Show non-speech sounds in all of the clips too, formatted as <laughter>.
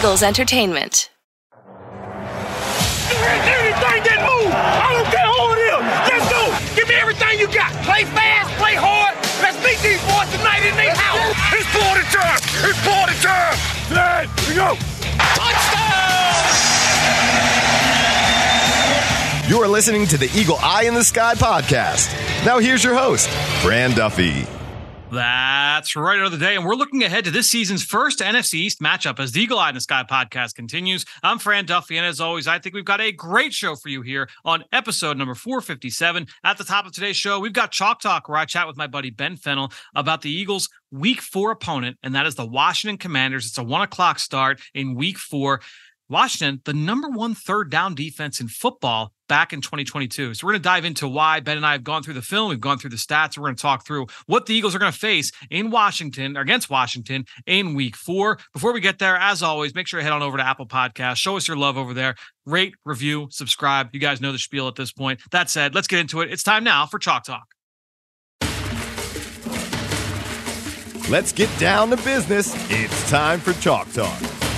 Eagles Entertainment. Anything that move, I don't care who it is. Let's go. Give me everything you got. Play fast, play hard. Let's meet these boys tonight in their house. It's party time. It's party time. Let we go. You are listening to the Eagle Eye in the Sky podcast. Now, here's your host, Fran Duffy. That's right, another day. And we're looking ahead to this season's first NFC East matchup as the Eagle Eye in the Sky podcast continues. I'm Fran Duffy. And as always, I think we've got a great show for you here on episode number 457. At the top of today's show, we've got Chalk Talk, where I chat with my buddy Ben Fennell about the Eagles' week four opponent, and that is the Washington Commanders. It's a one o'clock start in week four. Washington, the number one third down defense in football back in 2022. So we're going to dive into why Ben and I have gone through the film. We've gone through the stats. We're going to talk through what the Eagles are going to face in Washington against Washington in week four. Before we get there, as always, make sure you head on over to Apple Podcasts. Show us your love over there. Rate, review, subscribe. You guys know the spiel at this point. That said, let's get into it. It's time now for Chalk Talk. Let's get down to business. It's time for Chalk Talk.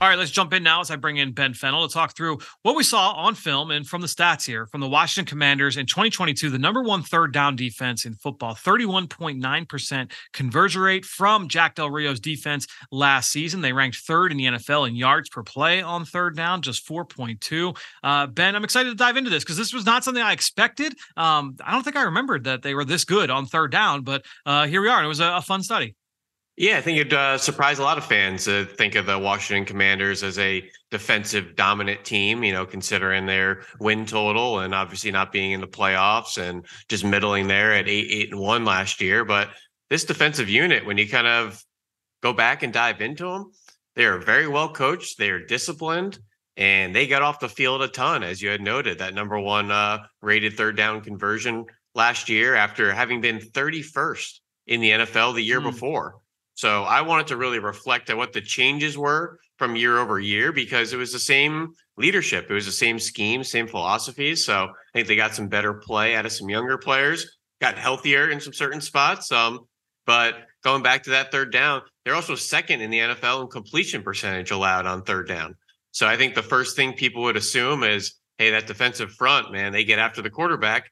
All right, let's jump in now as I bring in Ben Fennell to talk through what we saw on film and from the stats here from the Washington Commanders in 2022, the number one third down defense in football, 31.9% conversion rate from Jack Del Rio's defense last season. They ranked third in the NFL in yards per play on third down, just 4.2. Uh, ben, I'm excited to dive into this because this was not something I expected. Um, I don't think I remembered that they were this good on third down, but uh, here we are. And it was a, a fun study. Yeah, I think it'd uh, surprise a lot of fans to think of the Washington Commanders as a defensive dominant team, you know, considering their win total and obviously not being in the playoffs and just middling there at eight, eight and one last year. But this defensive unit, when you kind of go back and dive into them, they are very well coached, they are disciplined, and they got off the field a ton, as you had noted, that number one uh, rated third down conversion last year after having been 31st in the NFL the year mm. before. So I wanted to really reflect on what the changes were from year over year because it was the same leadership, it was the same scheme, same philosophies. So I think they got some better play out of some younger players, got healthier in some certain spots. Um, but going back to that third down, they're also second in the NFL in completion percentage allowed on third down. So I think the first thing people would assume is, hey, that defensive front, man, they get after the quarterback.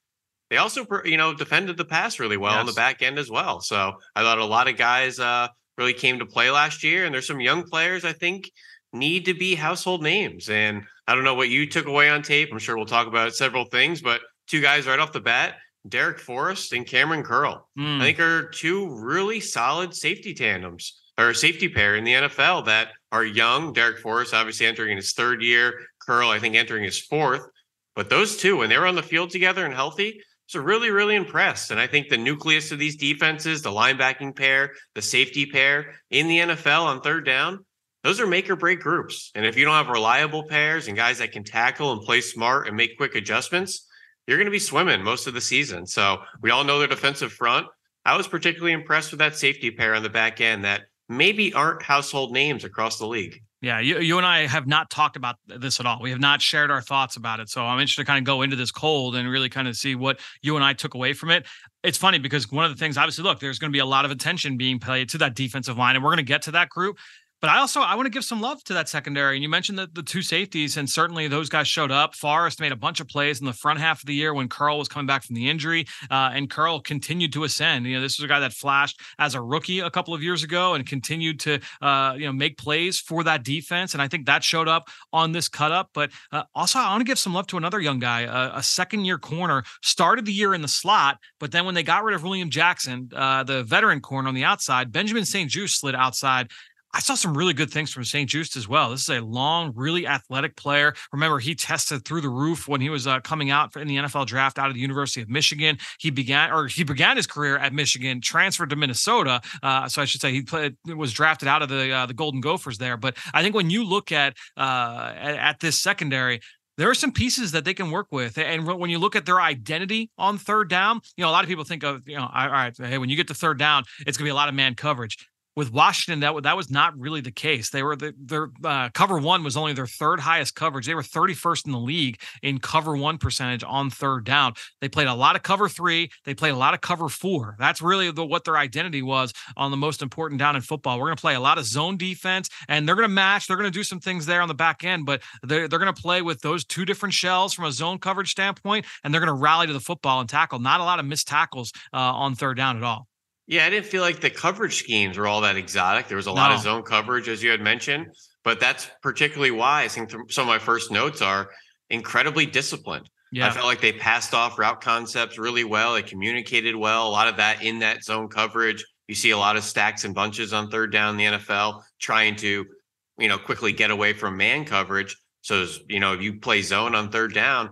They also, you know, defended the pass really well yes. on the back end as well. So I thought a lot of guys uh, really came to play last year, and there's some young players I think need to be household names. And I don't know what you took away on tape. I'm sure we'll talk about several things, but two guys right off the bat, Derek Forrest and Cameron Curl, mm. I hmm. think are two really solid safety tandems or safety pair in the NFL that are young. Derek Forrest obviously entering his third year, Curl I think entering his fourth. But those two, when they were on the field together and healthy, so really, really impressed. And I think the nucleus of these defenses, the linebacking pair, the safety pair in the NFL on third down, those are make or break groups. And if you don't have reliable pairs and guys that can tackle and play smart and make quick adjustments, you're going to be swimming most of the season. So we all know their defensive front. I was particularly impressed with that safety pair on the back end that maybe aren't household names across the league. Yeah, you, you and I have not talked about this at all. We have not shared our thoughts about it. So I'm interested to kind of go into this cold and really kind of see what you and I took away from it. It's funny because one of the things, obviously, look, there's going to be a lot of attention being paid to that defensive line, and we're going to get to that group. But I also I want to give some love to that secondary. And you mentioned the, the two safeties, and certainly those guys showed up. Forrest made a bunch of plays in the front half of the year when Curl was coming back from the injury, uh, and Curl continued to ascend. You know, this was a guy that flashed as a rookie a couple of years ago and continued to uh, you know make plays for that defense. And I think that showed up on this cut up. But uh, also, I want to give some love to another young guy, a second year corner, started the year in the slot, but then when they got rid of William Jackson, uh, the veteran corner on the outside, Benjamin St-Juste slid outside I saw some really good things from St-Juste as well. This is a long, really athletic player. Remember, he tested through the roof when he was uh, coming out in the NFL draft out of the University of Michigan. He began, or he began his career at Michigan, transferred to Minnesota. Uh, so I should say he played, was drafted out of the uh, the Golden Gophers there. But I think when you look at, uh, at at this secondary, there are some pieces that they can work with. And when you look at their identity on third down, you know, a lot of people think of, you know, all right, hey, when you get to third down, it's going to be a lot of man coverage with Washington, that that was not really the case. They were the, their uh, cover one was only their third highest coverage. They were 31st in the league in cover one percentage on third down. They played a lot of cover three. They played a lot of cover four. That's really the, what their identity was on the most important down in football. We're going to play a lot of zone defense, and they're going to match. They're going to do some things there on the back end, but they're they're going to play with those two different shells from a zone coverage standpoint, and they're going to rally to the football and tackle. Not a lot of missed tackles uh, on third down at all. Yeah, I didn't feel like the coverage schemes were all that exotic. There was a no. lot of zone coverage, as you had mentioned, but that's particularly why I think some of my first notes are incredibly disciplined. Yeah. I felt like they passed off route concepts really well. They communicated well. A lot of that in that zone coverage. You see a lot of stacks and bunches on third down in the NFL trying to, you know, quickly get away from man coverage. So, you know, if you play zone on third down,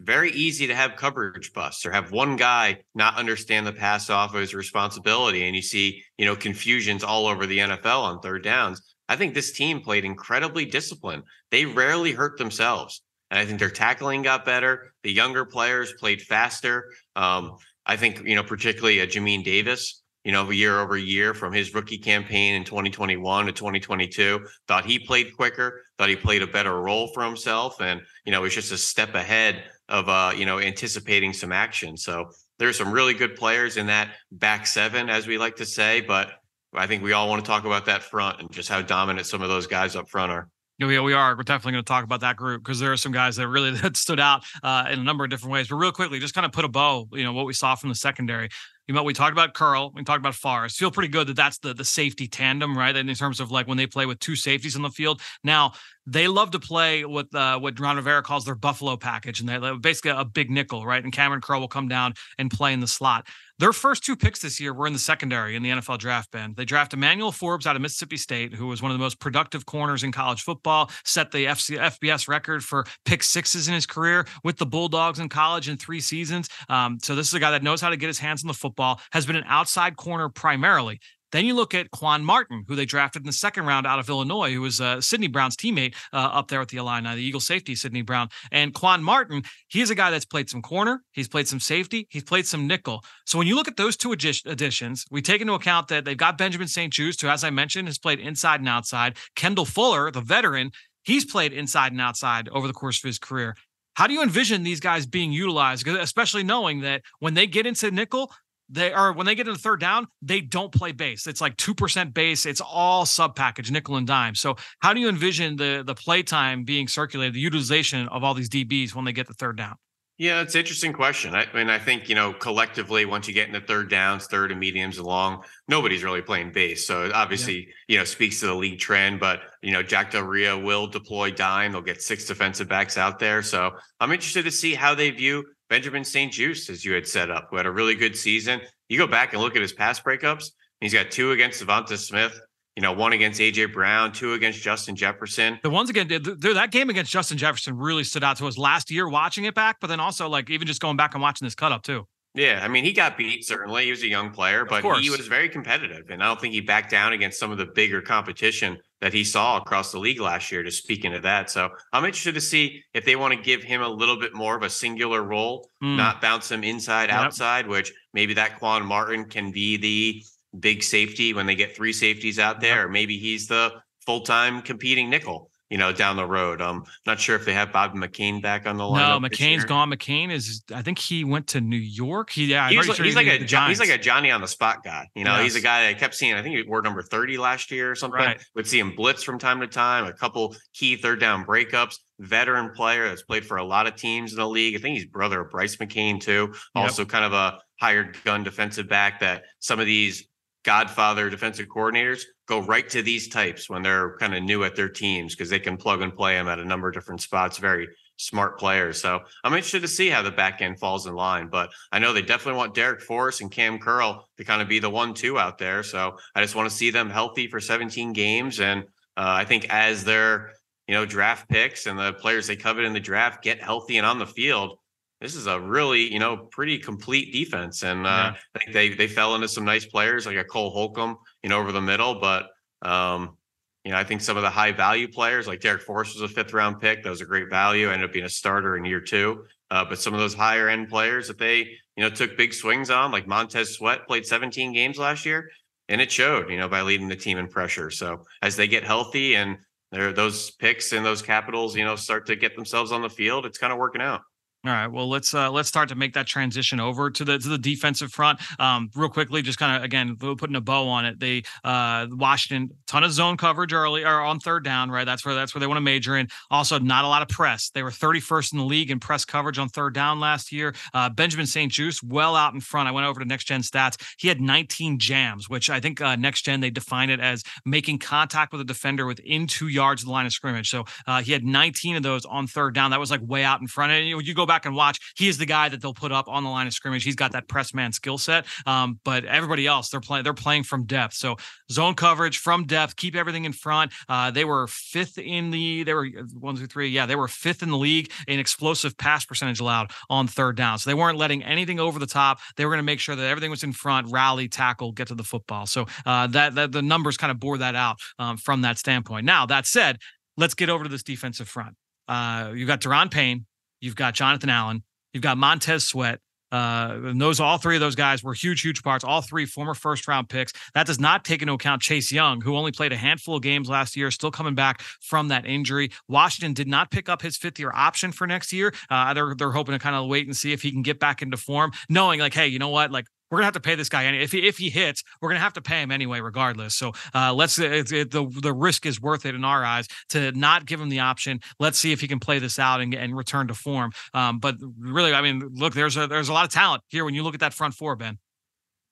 very easy to have coverage busts or have one guy not understand the pass off of his responsibility. And you see, you know, confusions all over the NFL on third downs. I think this team played incredibly disciplined. They rarely hurt themselves. And I think their tackling got better. The younger players played faster. Um, I think, you know, particularly a Jamin Davis, you know, year over year from his rookie campaign in 2021 to 2022. Thought he played quicker, thought he played a better role for himself, and you know, was just a step ahead of uh, you know, anticipating some action. So there's some really good players in that back seven, as we like to say, but I think we all want to talk about that front and just how dominant some of those guys up front are. Yeah, we are. We're definitely going to talk about that group because there are some guys that really <laughs> that stood out uh, in a number of different ways. But real quickly, just kind of put a bow, you know, what we saw from the secondary. You know, we talked about Curl, we talked about Forrest. Feel pretty good that that's the the safety tandem, right? And In terms of like when they play with two safeties on the field. Now they love to play with uh, what Ron Rivera calls their buffalo package, and they're basically a big nickel, right? And Cameron Curl will come down and play in the slot. Their first two picks this year were in the secondary in the NFL draft bin. They drafted Emmanuel Forbes out of Mississippi State, who was one of the most productive corners in college football, set the FC, FBS record for pick sixes in his career with the Bulldogs in college in three seasons. Um, so this is a guy that knows how to get his hands on the football, has been an outside corner primarily. Then you look at Quan Martin, who they drafted in the second round out of Illinois, who was uh, Sydney Brown's teammate uh, up there at the Illini, the Eagle safety, Sydney Brown. And Quan Martin, he's a guy that's played some corner, he's played some safety, he's played some nickel. So when you look at those two additions, we take into account that they've got Benjamin St-Juste, who, as I mentioned, has played inside and outside. Kendall Fuller, the veteran, he's played inside and outside over the course of his career. How do you envision these guys being utilized, especially knowing that when they get into nickel, they are when they get into third down, they don't play base. It's like two percent base. It's all sub package, nickel and dime. So how do you envision the the play time being circulated, the utilization of all these DBs when they get the third down? Yeah, it's an interesting question. I, mean, I think you know collectively, once you get into third downs, third and mediums along, nobody's really playing base. So obviously, yeah. you know, speaks to the league trend. But you know, Jack Del Rio will deploy dime. They'll get six defensive backs out there. So I'm interested to see how they view Benjamin St-Juste, as you had set up, who had a really good season. You go back and look at his pass breakups. He's got two against DeVonta Smith, you know, one against AJ Brown, two against Justin Jefferson. The ones again, that game against Justin Jefferson really stood out to us last year watching it back, but then also like even just going back and watching this cut up too. Yeah, I mean, he got beat certainly. He was a young player, but he was very competitive, and I don't think he backed down against some of the bigger competition that he saw across the league last year. To speak into that, so I'm interested to see if they want to give him a little bit more of a singular role, mm. not bounce him inside yep. outside, which maybe that Quan Martin can be the big safety when they get three safeties out there, yep. or maybe he's the full time competing nickel you know, down the road. Um, not sure if they have Bob McCain back on the line. No, McCain's gone. McCain is, I think he went to New York. He, yeah, he's, like, sure he's like a he's like a Johnny on the spot guy. You know, yes. he's a guy I kept seeing. I think he wore number thirty last year or something. Right. Would see him blitz from time to time. A couple key third down breakups. Veteran player that's played for a lot of teams in the league. I think he's brother of Brice McCain too. Yep. Also, kind of a hired gun defensive back that some of these Godfather defensive coordinators go right to these types when they're kind of new at their teams because they can plug and play them at a number of different spots. Very smart players. So I'm interested to see how the back end falls in line. But I know they definitely want Derek Forrest and Cam Curl to kind of be the one two out there. So I just want to see them healthy for 17 games. And uh, I think as their you know draft picks and the players they covet in the draft get healthy and on the field, this is a really you know pretty complete defense and uh, yeah. i think they they fell into some nice players like a cole holcomb you know over the middle but um you know i think some of the high value players like Derek forrest was a fifth round pick that was a great value ended up being a starter in year two uh, but some of those higher end players that they you know took big swings on like montez sweat played 17 games last year and it showed, you know, by leading the team in pressure. So as they get healthy and there those picks and those capitals, you know, start to get themselves on the field, it's kind of working out. All right. Well, let's uh, let's start to make that transition over to the to the defensive front. Um, real quickly, just kind of again putting a bow on it. They uh, Washington ton of zone coverage early or on third down. Right. That's where that's where they want to major in. Also, not a lot of press. They were 31st in the league in press coverage on third down last year. Uh, Benjamin St-Juste well out in front. I went over to Next Gen stats. He had 19 jams, which I think uh, Next Gen they define it as making contact with a defender within two yards of the line of scrimmage. So uh, he had 19 of those on third down. That was like way out in front. And you, you go back back and watch, he is the guy that they'll put up on the line of scrimmage. He's got that press man skill set. Um, but everybody else, they're playing, they're playing from depth. So zone coverage from depth, keep everything in front. Uh, they were fifth in the, they were one, two, three. Yeah, they were fifth in the league in explosive pass percentage allowed on third down. So they weren't letting anything over the top. They were going to make sure that everything was in front, rally, tackle, get to the football. So uh, that, that the numbers kind of bore that out um, from that standpoint. Now that said, let's get over to this defensive front. Uh, you've got Daron Payne, You've got Jonathan Allen. You've got Montez Sweat. Uh, and those all three of those guys were huge, huge parts. All three former first round picks. That does not take into account Chase Young, who only played a handful of games last year, still coming back from that injury. Washington did not pick up his fifth year option for next year. Uh, they're they're hoping to kind of wait and see if he can get back into form, knowing like, hey, you know what, like we're gonna have to pay this guy. If he if he hits, we're gonna have to pay him anyway, regardless. So uh, let's it, it, the the risk is worth it in our eyes to not give him the option. Let's see if he can play this out and, and return to form. Um, but really, I mean, look, there's a there's a lot of talent here when you look at that front four, Ben.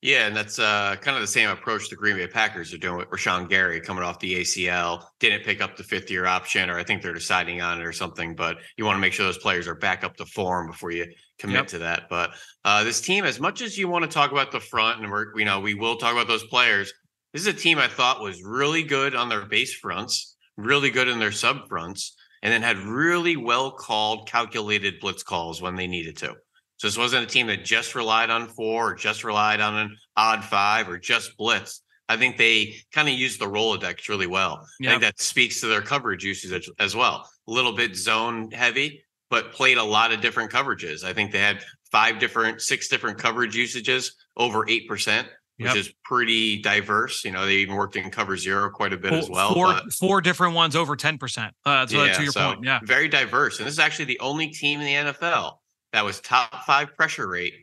Yeah, and that's uh, kind of the same approach the Green Bay Packers are doing with Rashan Gary coming off the ACL. Didn't pick up the fifth year option, or I think they're deciding on it or something. But you want to make sure those players are back up to form before you commit yep. to that. But uh, this team, as much as you want to talk about the front, and we're you know we will talk about those players. This is a team I thought was really good on their base fronts, really good in their sub fronts, and then had really well called, calculated blitz calls when they needed to. So this wasn't a team that just relied on four or just relied on an odd five or just blitz. I think they kind of used the Rolodex really well. Yep. I think that speaks to their coverage usage as well. A little bit zone heavy, but played a lot of different coverages. I think they had five different, six different coverage usages, over 8%, which yep. is pretty diverse. You know, they even worked in cover zero quite a bit four, as well. Four, four different ones over 10%. Uh, so yeah, to your so point. Yeah. Very diverse. And this is actually the only team in the NFL that was top five pressure rate,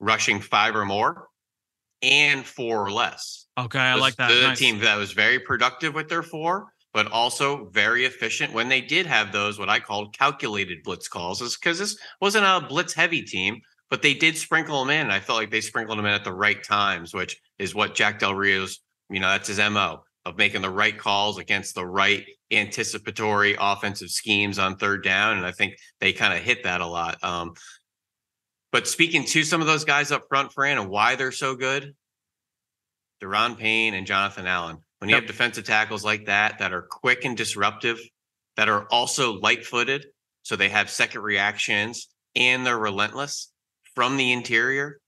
rushing five or more, and four or less. Okay, I like that. The nice. team that was very productive with their four, but also very efficient when they did have those what I called calculated blitz calls, is because this wasn't a blitz heavy team, but they did sprinkle them in. I felt like they sprinkled them in at the right times, which is what Jack Del Rio's, you know, that's his MO of making the right calls against the right anticipatory offensive schemes on third down. And I think they kind of hit that a lot. Um, but speaking to some of those guys up front, Fran, and why they're so good, Daron Payne and Jonathan Allen. When you yep. have defensive tackles like that, that are quick and disruptive, that are also light footed, so they have second reactions and they're relentless from the interior,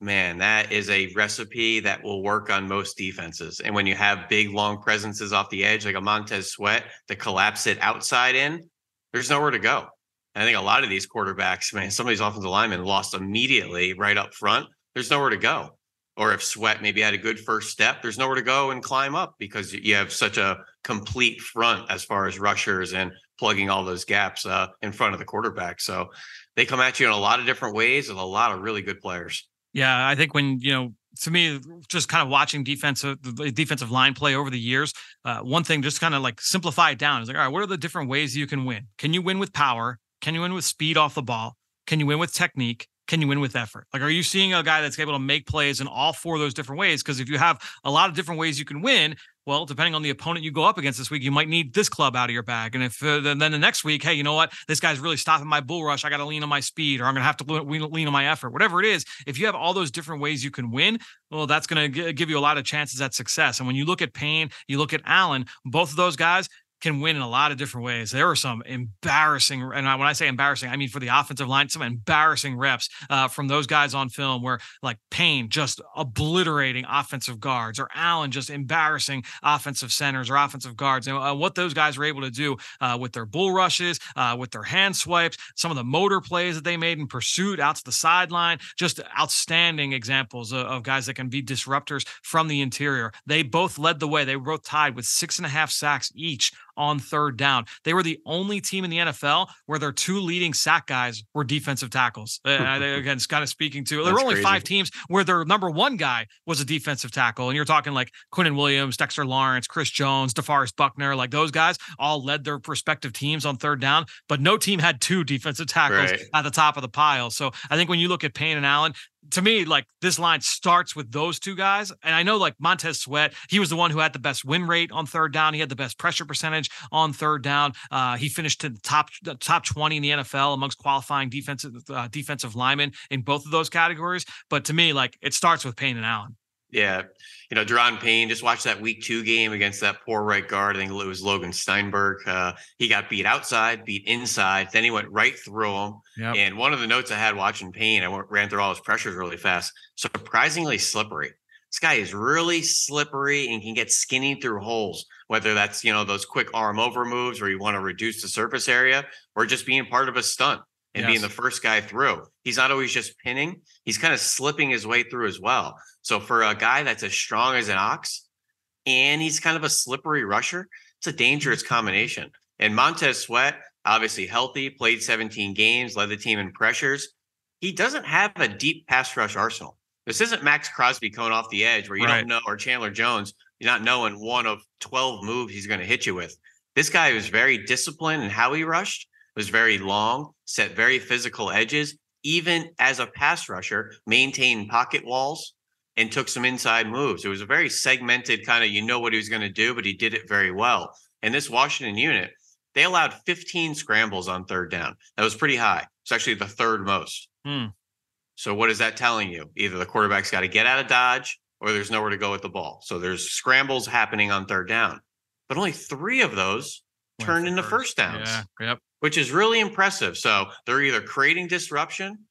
man, that is a recipe that will work on most defenses. And when you have big, long presences off the edge, like a Montez Sweat, to collapse it outside in, there's nowhere to go. And I think a lot of these quarterbacks, man, some of these offensive linemen lost immediately right up front. There's nowhere to go. Or if Sweat maybe had a good first step, there's nowhere to go and climb up because you have such a complete front as far as rushers and plugging all those gaps uh, in front of the quarterback. So they come at you in a lot of different ways with a lot of really good players. Yeah, I think when you know, to me, just kind of watching defensive defensive line play over the years, uh, one thing just kind of like simplify it down is like, all right, what are the different ways you can win? Can you win with power? Can you win with speed off the ball? Can you win with technique? Can you win with effort? Like, are you seeing a guy that's able to make plays in all four of those different ways? Because if you have a lot of different ways you can win, well, depending on the opponent you go up against this week, you might need this club out of your bag. And if uh, then the next week, hey, you know what? This guy's really stopping my bull rush. I got to lean on my speed, or I'm going to have to lean on my effort. Whatever it is, if you have all those different ways you can win, well, that's going to give you a lot of chances at success. And when you look at Payne, you look at Allen, both of those guys, can win in a lot of different ways. There were some embarrassing, and when I say embarrassing, I mean for the offensive line, some embarrassing reps uh, from those guys on film where like Payne just obliterating offensive guards or Allen just embarrassing offensive centers or offensive guards. And uh, what those guys were able to do uh, with their bull rushes, uh, with their hand swipes, some of the motor plays that they made in pursuit out to the sideline, just outstanding examples of, of guys that can be disruptors from the interior. They both led the way. They both tied with six and a half sacks each on third down. They were the only team in the NFL where their two leading sack guys were defensive tackles. Uh, <laughs> again, it's kind of speaking to there were only crazy. five teams where their number one guy was a defensive tackle. And you're talking like Quinnen Williams, Dexter Lawrence, Chris Jones, DeForest Buckner, like those guys all led their respective teams on third down, but no team had two defensive tackles right. at the top of the pile. So I think when you look at Payne and Allen, to me, like this line starts with those two guys. And I know like Montez Sweat, he was the one who had the best win rate on third down. He had the best pressure percentage on third down. Uh, he finished in the top top 20 in the NFL amongst qualifying defensive uh, defensive linemen in both of those categories. But to me, like it starts with Payne and Allen. Yeah. You know, Daron Payne, just watch that week two game against that poor right guard. I think it was Logan Stenberg. Uh, he got beat outside, beat inside. Then he went right through him. Yep. And one of the notes I had watching Payne, I ran through all his pressures really fast. Surprisingly slippery. This guy is really slippery and can get skinny through holes, whether that's, you know, those quick arm over moves where you want to reduce the surface area or just being part of a stunt and yes. being the first guy through. He's not always just pinning, he's kind of slipping his way through as well. So for a guy that's as strong as an ox and he's kind of a slippery rusher, it's a dangerous mm-hmm. combination. And Montez Sweat, obviously healthy, played 17 games, led the team in pressures. He doesn't have a deep pass rush arsenal. This isn't Maxx Crosby coming off the edge where you right. don't know, or Chandler Jones, you're not knowing one of 12 moves he's going to hit you with. This guy was very disciplined in how he rushed was very long, set very physical edges, even as a pass rusher, maintained pocket walls and took some inside moves. It was a very segmented kind of, you know what he was going to do, but he did it very well. And this Washington unit, they allowed 15 scrambles on third down. That was pretty high. It's actually the third most. Hmm. So what is that telling you? Either the quarterback's got to get out of dodge or there's nowhere to go with the ball. So there's scrambles happening on third down. But only three of those turned into first, first downs. Yeah. Yep which is really impressive. So they're either creating disruption,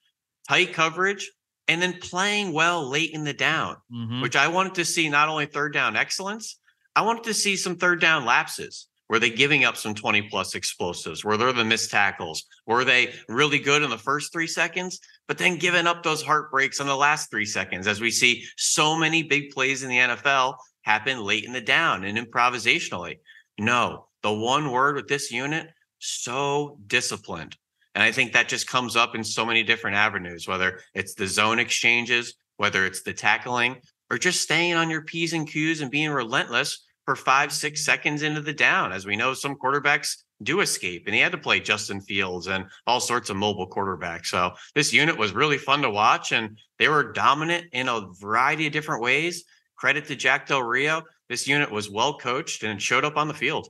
tight coverage, and then playing well late in the down, mm-hmm. which I wanted to see not only third down excellence, I wanted to see some third down lapses. Were they giving up some 20 plus explosives? Were there the missed tackles? Were they really good in the first three seconds, but then giving up those heartbreaks in the last three seconds? As we see so many big plays in the NFL happen late in the down and improvisationally. No, the one word with this unit so disciplined. And I think that just comes up in so many different avenues, whether it's the zone exchanges, whether it's the tackling, or just staying on your P's and Q's and being relentless for five, six seconds into the down. As we know, some quarterbacks do escape, and he had to play Justin Fields and all sorts of mobile quarterbacks. So this unit was really fun to watch, and they were dominant in a variety of different ways. Credit to Jack Del Rio. This unit was well coached and showed up on the field.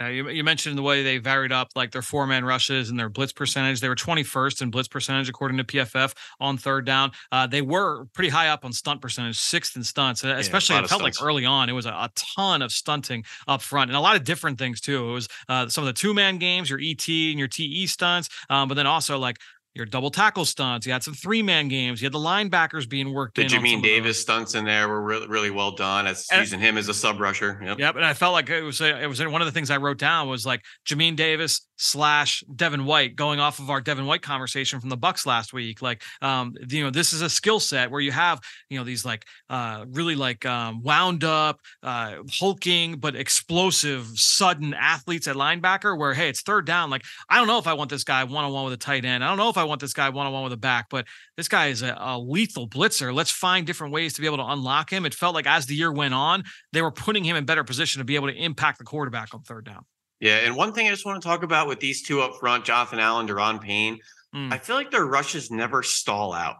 Yeah, you, you mentioned the way they varied up like their four man rushes and their blitz percentage. They were 21st in blitz percentage according to PFF on third down. Uh, they were pretty high up on stunt percentage, sixth in stunts. Especially, yeah, it felt like early on, it was a, a, ton of stunting up front and a lot of different things too. It was uh, some of the two man games, your ET and your TE stunts, um, but then also like your double tackle stunts. You had some three man games. You had the linebackers being worked the in. The Jamin Davis stunts in there were really, really well done. As and, using him as a sub rusher. Yep. Yep. And I felt like it was a, it was one of the things I wrote down was like Jamin Davis slash Devin White, going off of our Devin White conversation from the Bucks last week. Like, um, you know, this is a skill set where you have you know these like uh really like um, wound up, uh, hulking but explosive, sudden athletes at linebacker. Where hey, it's third down. Like, I don't know if I want this guy one on one with a tight end. I don't know if I I want this guy one on one with a back, but this guy is a, a, lethal blitzer. Let's find different ways to be able to unlock him. It felt like as the year went on, they were putting him in better position to be able to impact the quarterback on third down. Yeah, and one thing I just want to talk about with these two up front, Jonathan Allen, Daron Payne, mm. I feel like their rushes never stall out.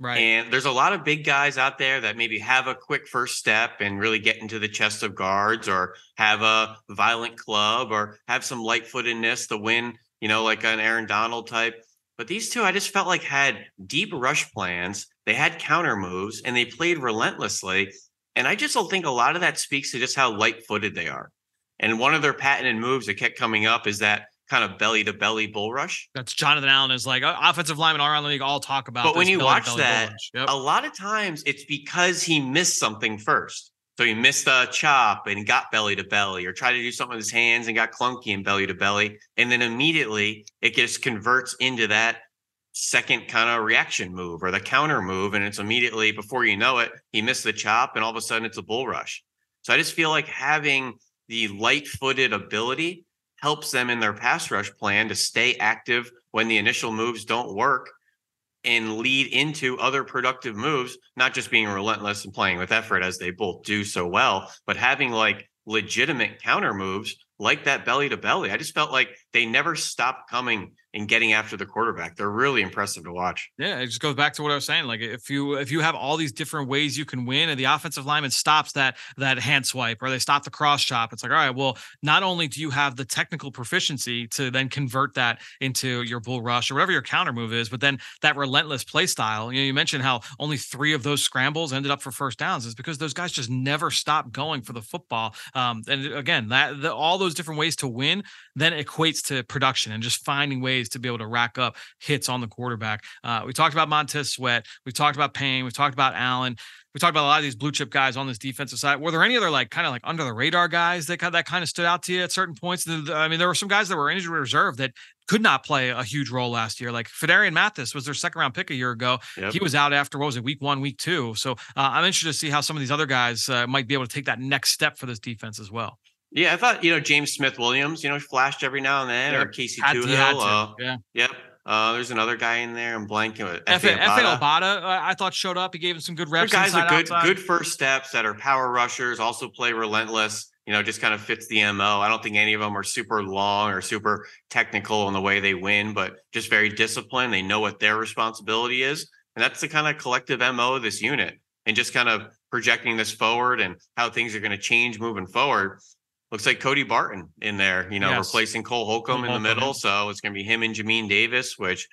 Right. And there's a lot of big guys out there that maybe have a quick first step and really get into the chest of guards or have a violent club or have some light footedness to win, you know, like an Aaron Donald type. But these two, I just felt like had deep rush plans. They had counter moves and they played relentlessly. And I just don't think a lot of that speaks to just how light footed they are. And one of their patented moves that kept coming up is that kind of belly to belly bull rush. That's Jonathan Allen is like uh, offensive linemen all around the league all talk about. But when you watch that. Yep. a lot of times it's because he missed something first. So he missed a chop and got belly to belly, or tried to do something with his hands and got clunky and belly to belly. And then immediately it just converts into that second kind of reaction move or the counter move. And it's immediately before you know it, he missed the chop and all of a sudden it's a bull rush. So I just feel like having the light footed ability helps them in their pass rush plan to stay active when the initial moves don't work and lead into other productive moves, not just being relentless and playing with effort as they both do so well, but having like legitimate counter moves like that belly to belly. I just felt like they never stop coming and getting after the quarterback. They're really impressive to watch. Yeah, it just goes back to what I was saying. Like if you if you have all these different ways you can win, and the offensive lineman stops that that hand swipe or they stop the cross chop, it's like all right. Well, not only do you have the technical proficiency to then convert that into your bull rush or whatever your counter move is, but then that relentless play style. You know, you mentioned how only three of those scrambles ended up for first downs is because those guys just never stop going for the football. Um, and again, that the, all those different ways to win then it equates to production and just finding ways to be able to rack up hits on the quarterback. Uh, we talked about Montez Sweat. We talked about Payne. We talked about Allen. We talked about a lot of these blue chip guys on this defensive side. Were there any other like kind of like under the radar guys that kind that kind of stood out to you at certain points? I mean, there were some guys that were injury reserve that could not play a huge role last year. Like Phidarian Mathis was their second round pick a year ago. Yep. He was out after what was it, week one, week two. So uh, I'm interested to see how some of these other guys uh, might be able to take that next step for this defense as well. Yeah, I thought you know James Smith Williams, you know, flashed every now and then, yep. or Casey had, Toohill. Uh, yeah, yep. Uh, there's another guy in there. I'm blanking. Efe Obada, uh, I thought showed up. He gave him some good reps. guys are good, outside. good first steps that are power rushers. Also play relentless. You know, just kind of fits the mo. I don't think any of them are super long or super technical in the way they win, but just very disciplined. They know what their responsibility is, and that's the kind of collective mo of this unit. And just kind of projecting this forward and how things are going to change moving forward looks like Cody Barton in there, you know, yes. replacing Cole Holcomb in the middle. So it's going to be him and Jamin Davis, which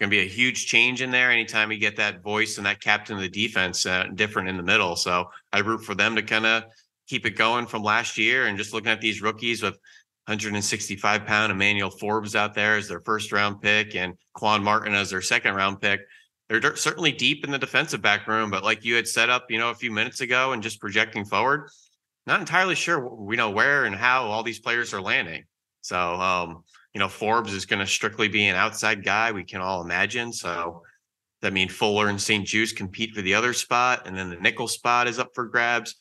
going to be a huge change in there anytime you get that voice and that captain of the defense uh, different in the middle. So I root for them to kind of keep it going from last year and just looking at these rookies with 165 pound Emmanuel Forbes out there as their first round pick and Quan Martin as their second round pick. They're certainly deep in the defensive back room, but like you had set up, you know, a few minutes ago and just projecting forward, not entirely sure we know where and how all these players are landing. So, um, you know, Forbes is going to strictly be an outside guy. We can all imagine. So that means Fuller and St-Juste compete for the other spot, and then the nickel spot is up for grabs.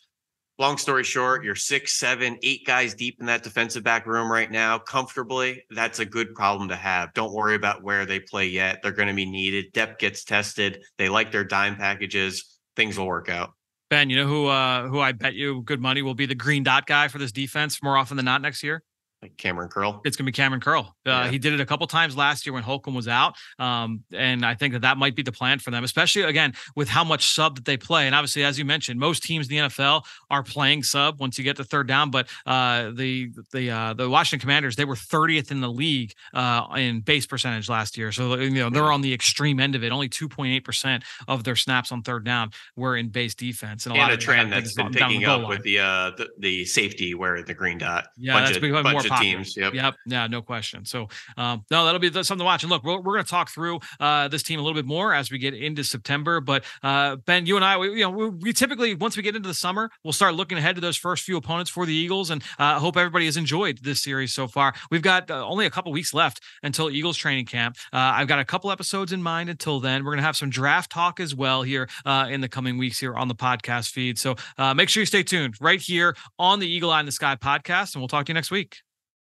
Long story short, you're six, seven, eight guys deep in that defensive back room right now, comfortably. That's a good problem to have. Don't worry about where they play yet. They're going to be needed. Depth gets tested. They like their dime packages. Things will work out. Ben, you know who uh who I bet you good money will be the green dot guy for this defense more often than not next year? Like Kamren Curl. It's going to be Cameron Curl. Uh, yeah. He did it a couple times last year when Holcomb was out, um, and I think that that might be the plan for them, especially again with how much sub that they play. And obviously, as you mentioned, most teams in the NFL are playing sub once you get to third down. But uh, the the uh, the Washington Commanders they were 30th in the league uh, in base percentage last year, so you know they're on the extreme end of it. Only 2.8 percent of their snaps on third down were in base defense, and a, and a trend that's been picking up with the, uh, the, the safety where the green dot. Yeah, bunch that's of, becoming more teams. Yep. Yep. Yeah, no question. So, um, no, that'll be something to watch. And look, we're, we're going to talk through uh, this team a little bit more as we get into September. But uh, Ben, you and I, we, you know, we, we, typically once we get into the summer, we'll start looking ahead to those first few opponents for the Eagles. And uh, I uh, hope everybody has enjoyed this series so far. We've got uh, only a couple weeks left until Eagles training camp. Uh, I've got a couple episodes in mind until then. We're going to have some draft talk as well here in the coming weeks here on the podcast feed. So make sure you stay tuned right here on the Eagle Eye in the Sky podcast, and we'll talk to you next week.